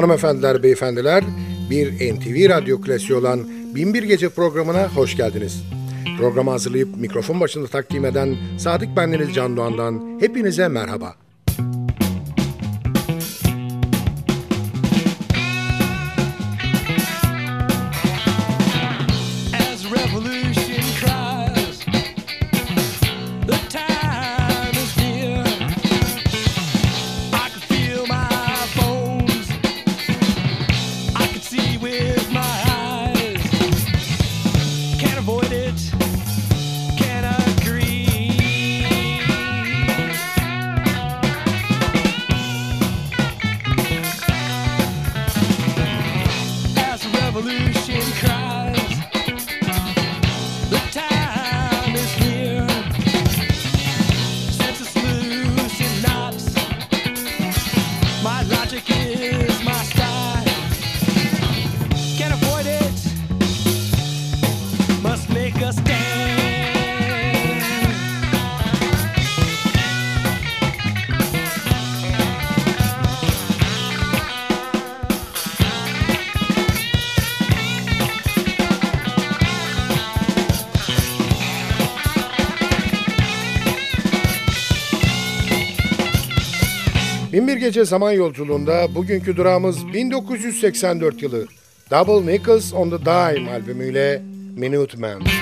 Hanımefendiler, beyefendiler, bir NTV Radyo klasiği olan Binbir Gece programına hoş geldiniz. Programı hazırlayıp mikrofon başında takdim eden Sadık Bendeniz Can Doğan'dan hepinize merhaba. magic is my style. gece zaman yolculuğunda bugünkü durağımız 1984 yılı Double Nickels on the Dime albümüyle Minute Man.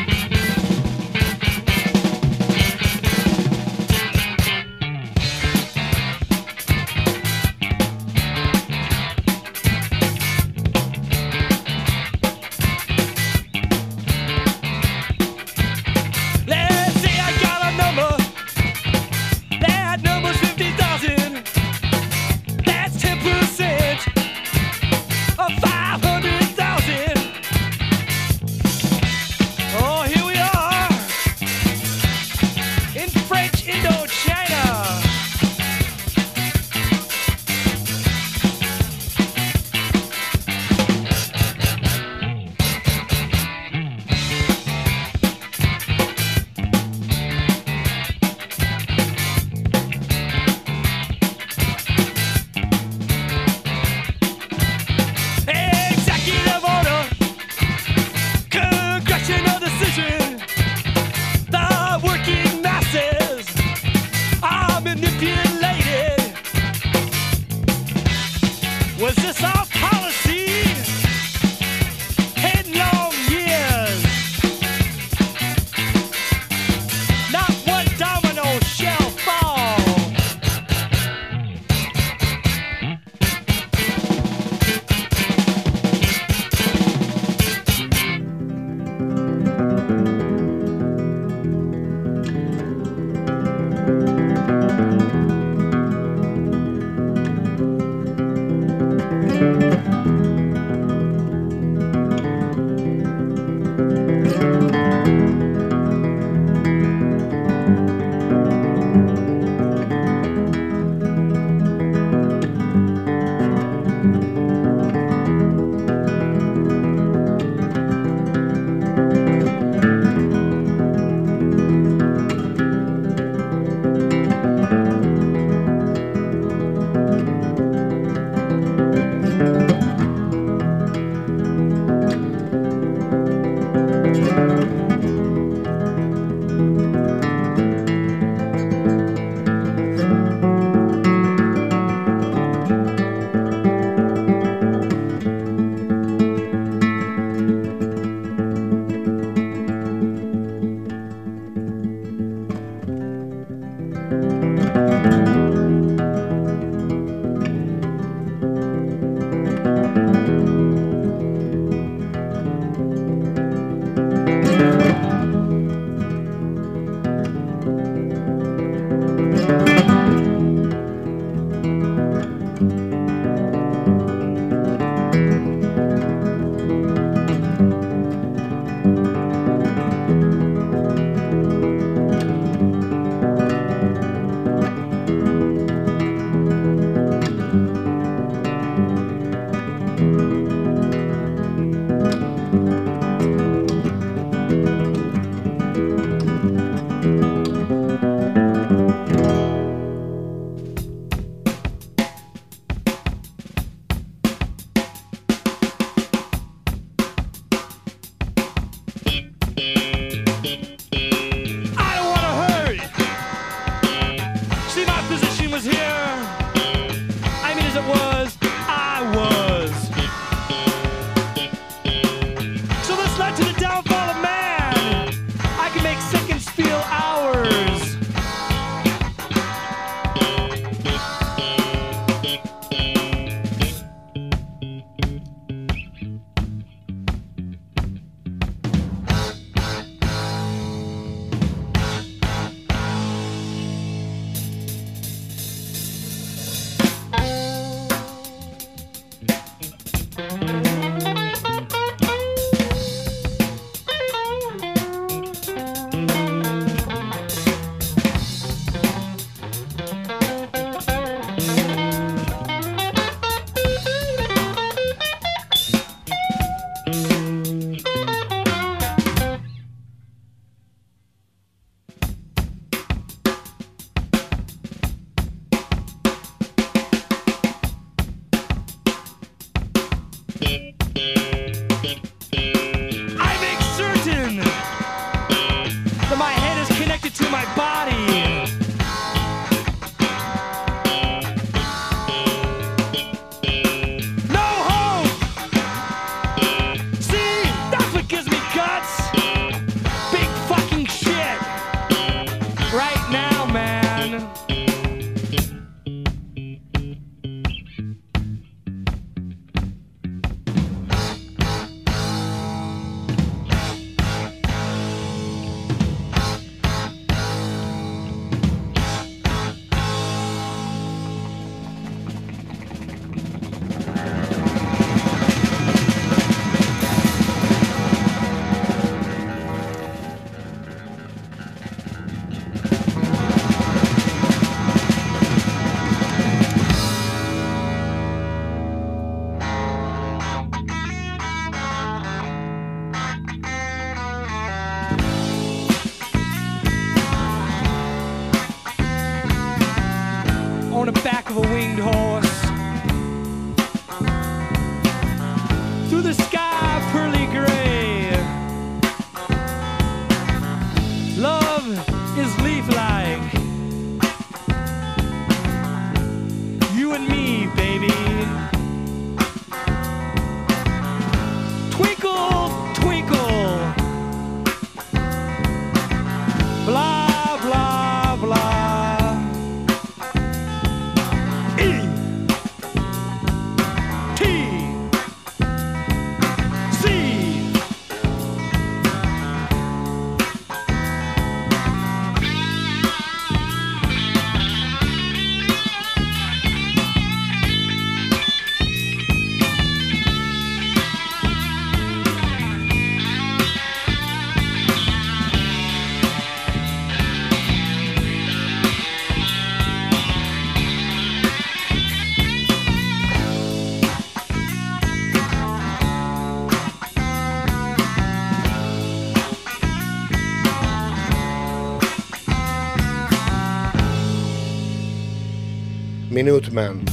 Minuteman.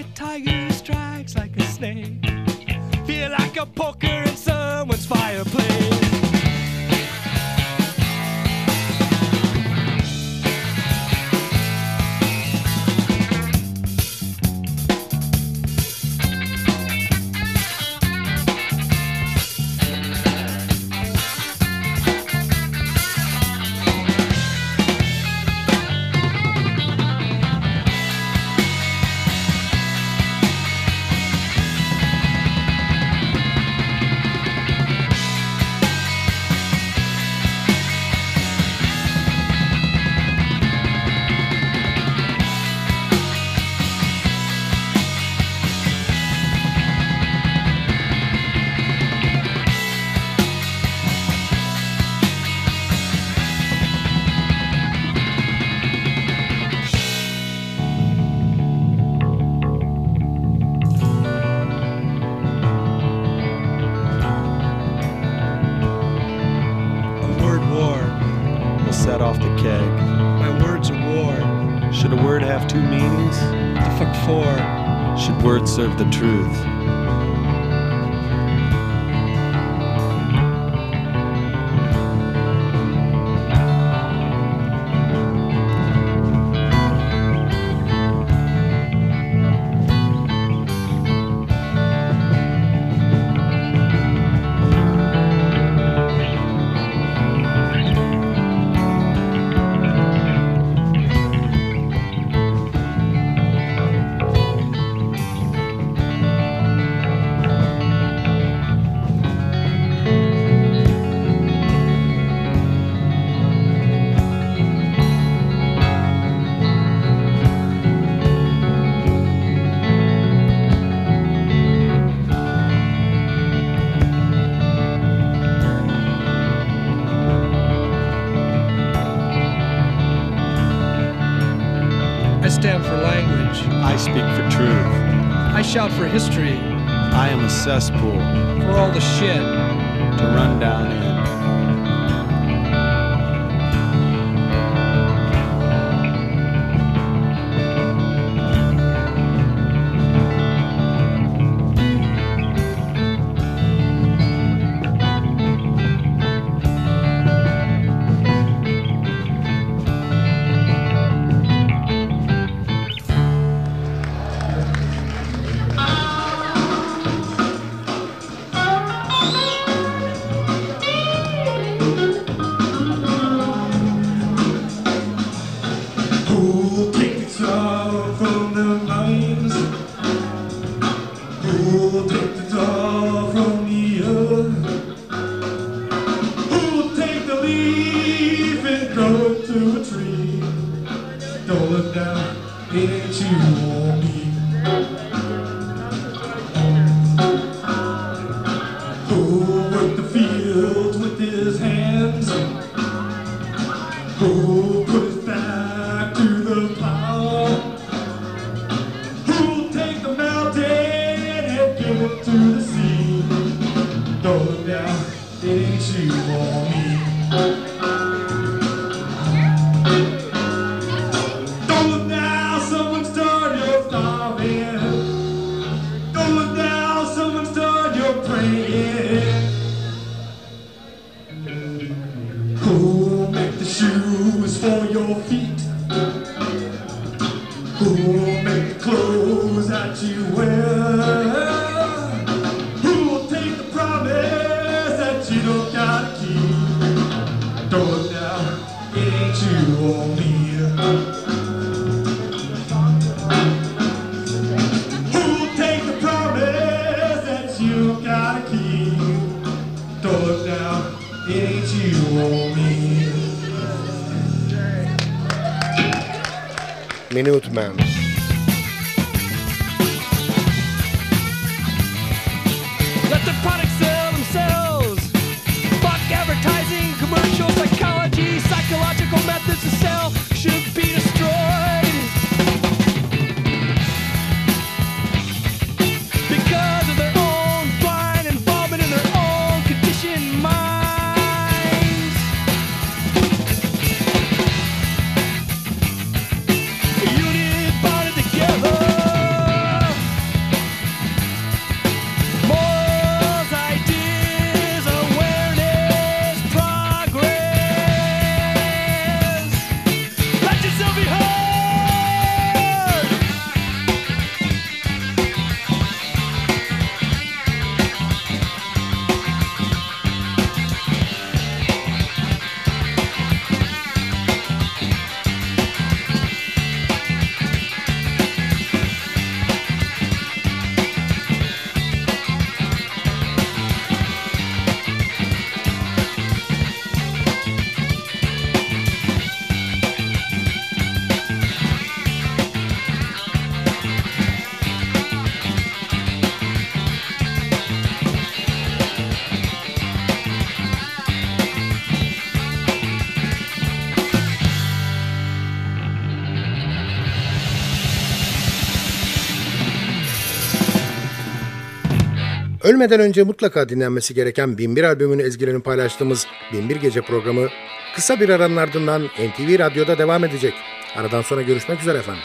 a tiger strikes like a snake. Feel like a poker in someone's fireplace. For? Should words serve the truth? Ölmeden önce mutlaka dinlenmesi gereken Binbir albümünün ezgilerini paylaştığımız Binbir Gece programı kısa bir aranın ardından NTV Radyo'da devam edecek. Aradan sonra görüşmek üzere efendim.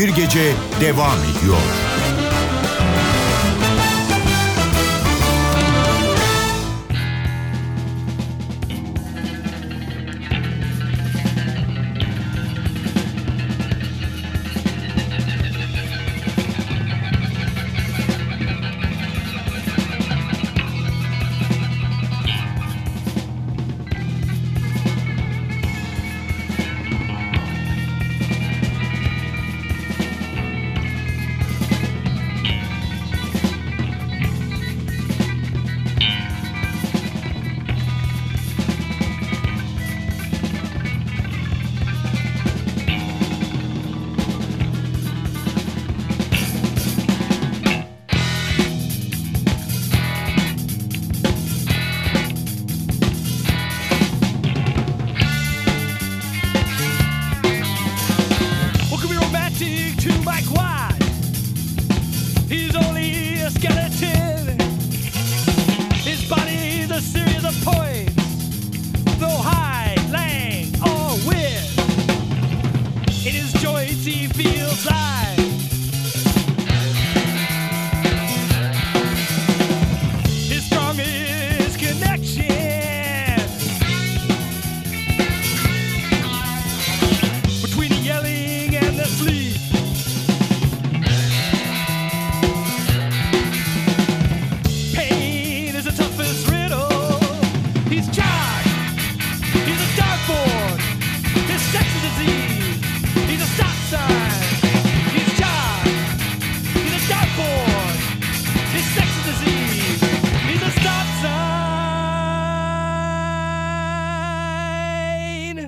Binbir Gece devam ediyor.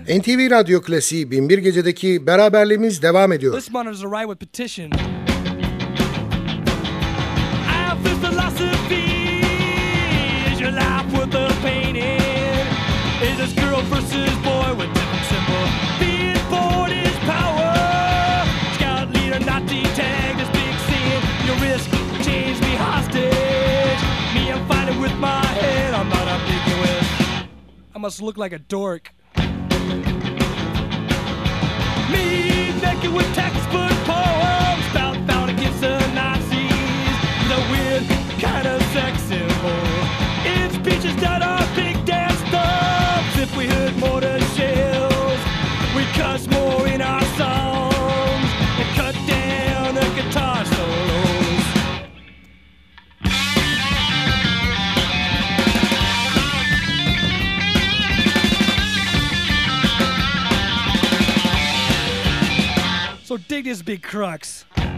NTV Radyo Klasiği Binbir Gece'deki beraberliğimiz devam ediyor. A with. Is boy with my head. I'm not. I must look like a dork. Me naked with textbook poems against the Nazis. The weird kind of sex symbol. It's speeches that are big dance. If we heard shells, we cuss more in our So dig this big crux. Organizing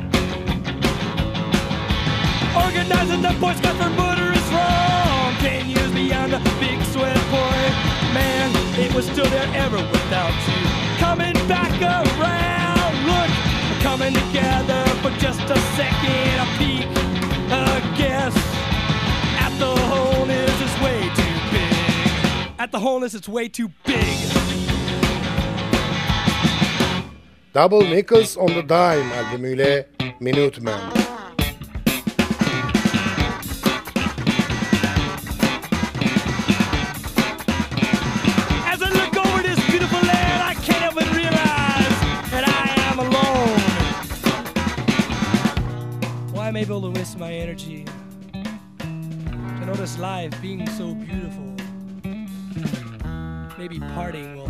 the boys' Scouts for murder is wrong. Ten years beyond the big sweat point, Man, it was still there ever without you. Coming back around, look, we're coming together for just a second. A peek, a guess. At the wholeness, it's way too big. At the wholeness, it's way too big. Double Nickels on the Dime albümüyle Minuteman. I'm able to waste my energy to notice life being so beautiful. Maybe parting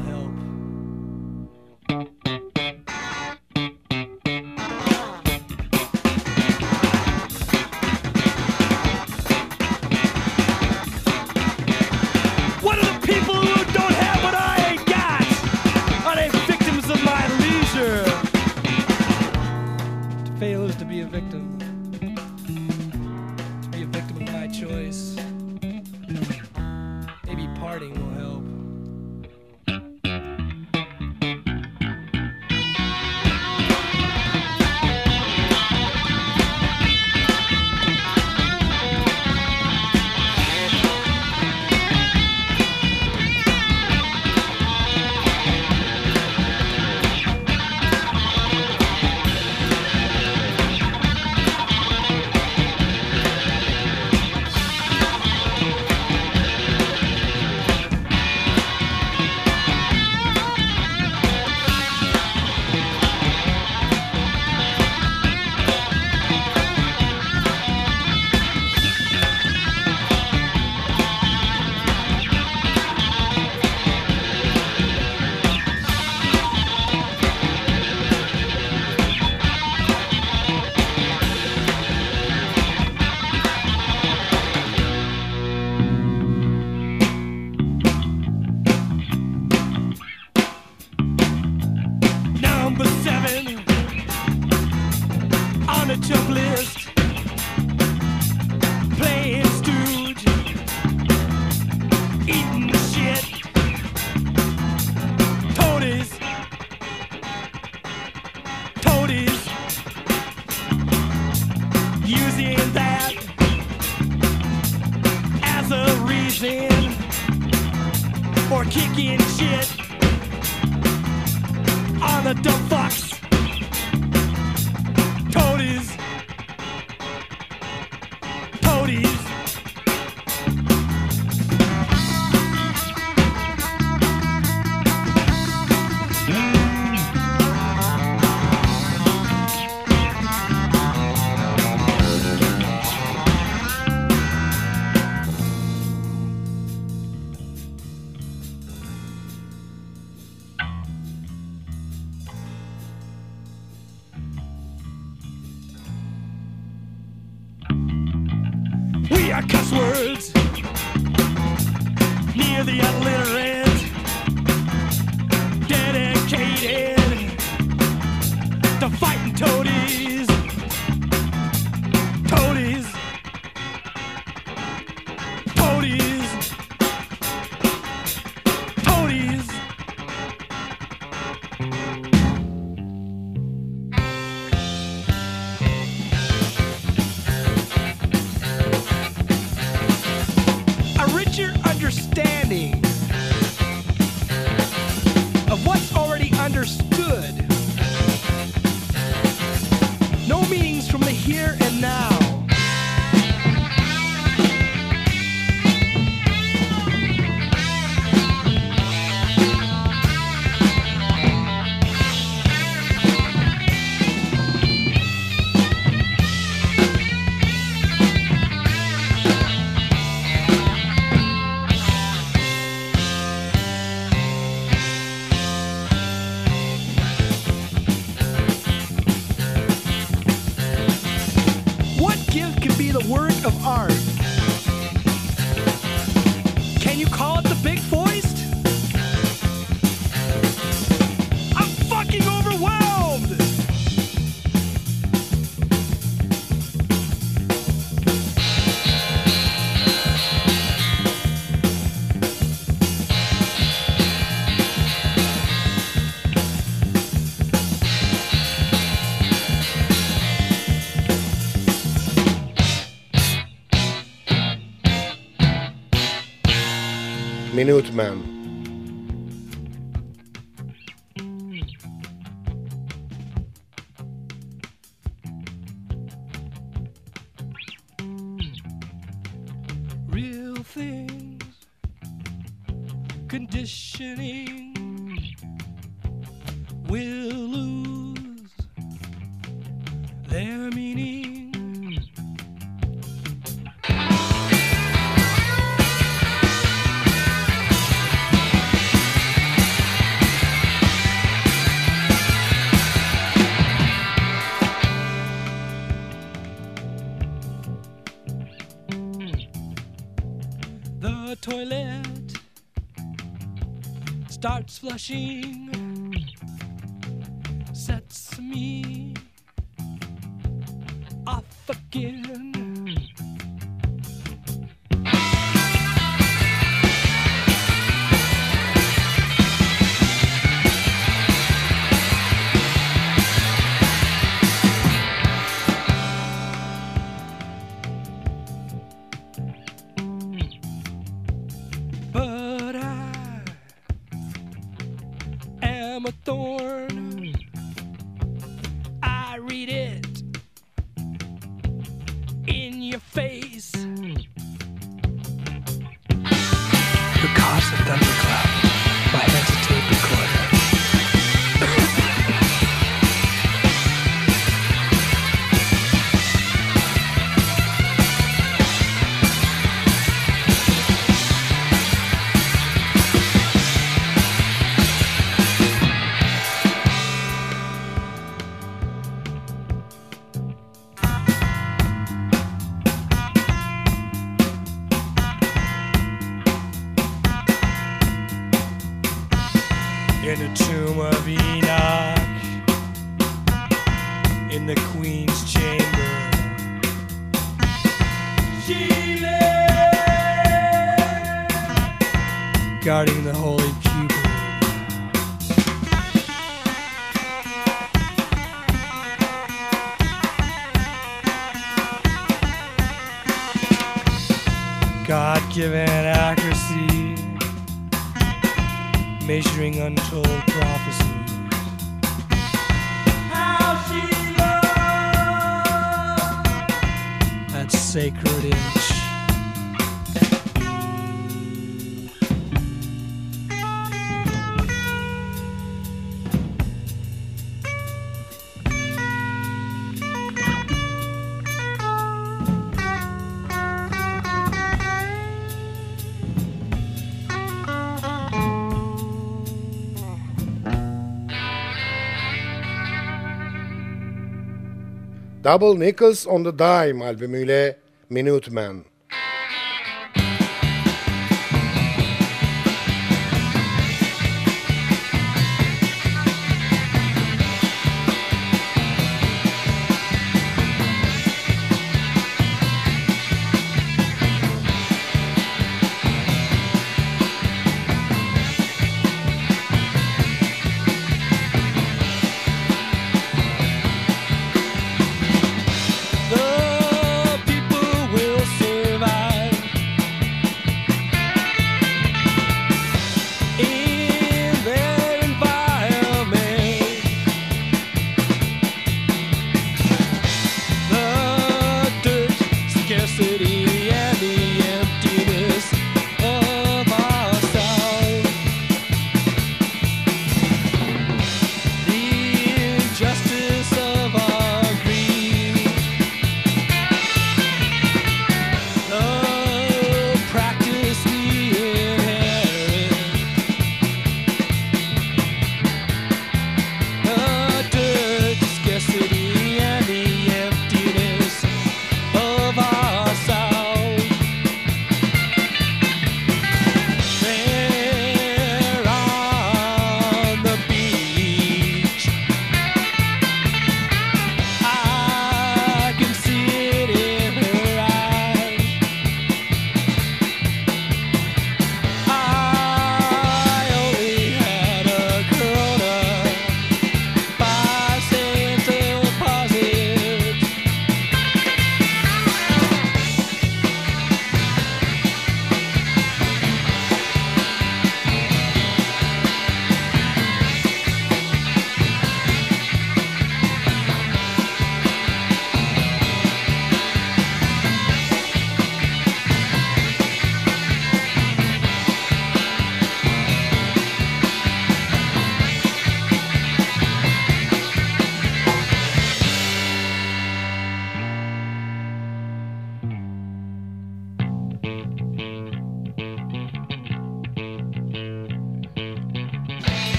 real off guarding the holy Cupid. God-given accuracy measuring untold prophecies. How she loved that sacred inch. Double Nickels on the Dime albümüyle Minuteman. The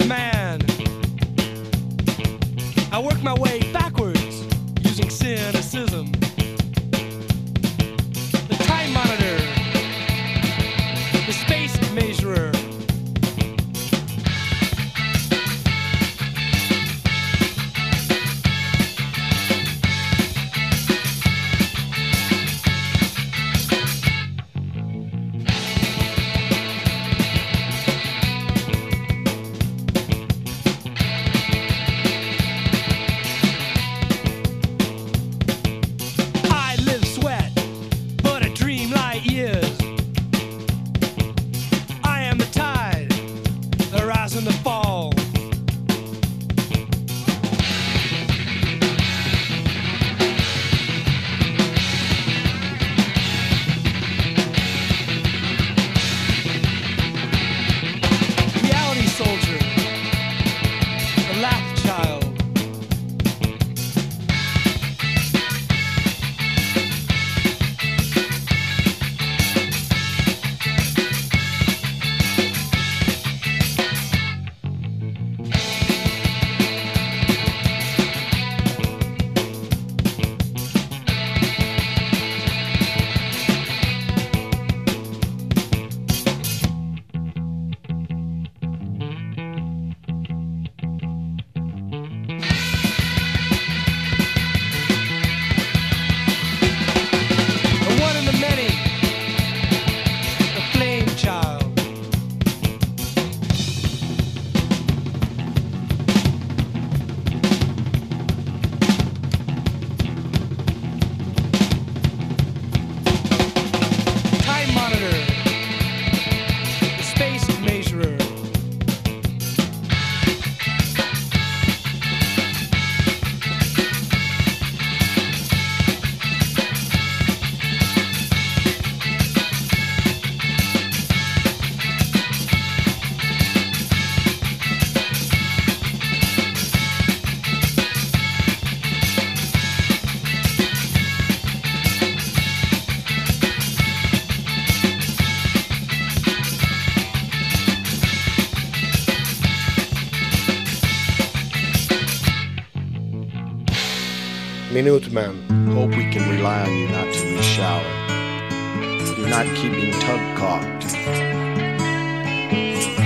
of man. I work my way backwards using cynicism. Minutemen. Hope we can rely on you not to use shower. You're not keeping tub cocked.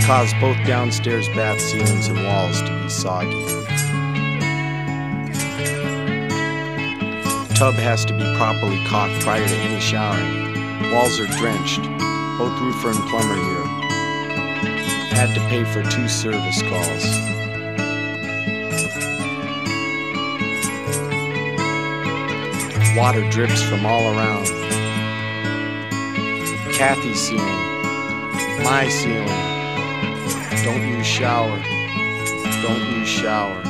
Cause both downstairs bath ceilings and walls to be soggy. Tub has to be properly caulked prior to any showering. Walls are drenched. Both roofer and plumber here. Had to pay for two service calls. Water drips from all around. Kathy's ceiling. My ceiling. Don't use shower. Don't use shower.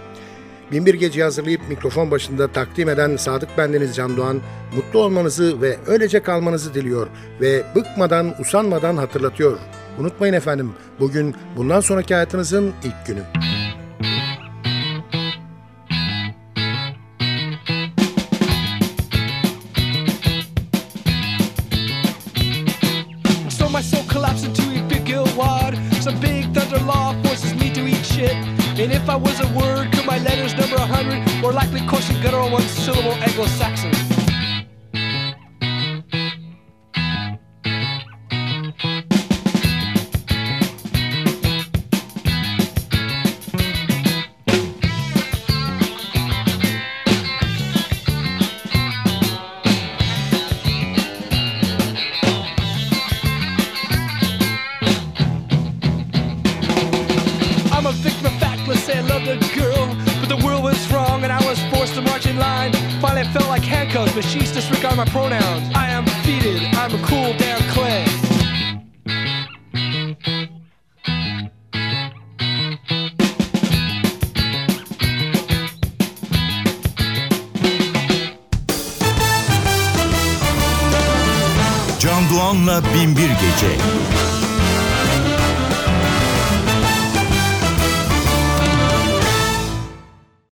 Binbir Gece hazırlayıp mikrofon başında takdim eden Sadık Bendeniz Can Doğan, mutlu olmanızı ve öylece kalmanızı diliyor ve bıkmadan, usanmadan hatırlatıyor. Unutmayın efendim, bugün bundan sonraki hayatınızın ilk günü. And if I was a word, one syllable Anglo-Saxon? I'm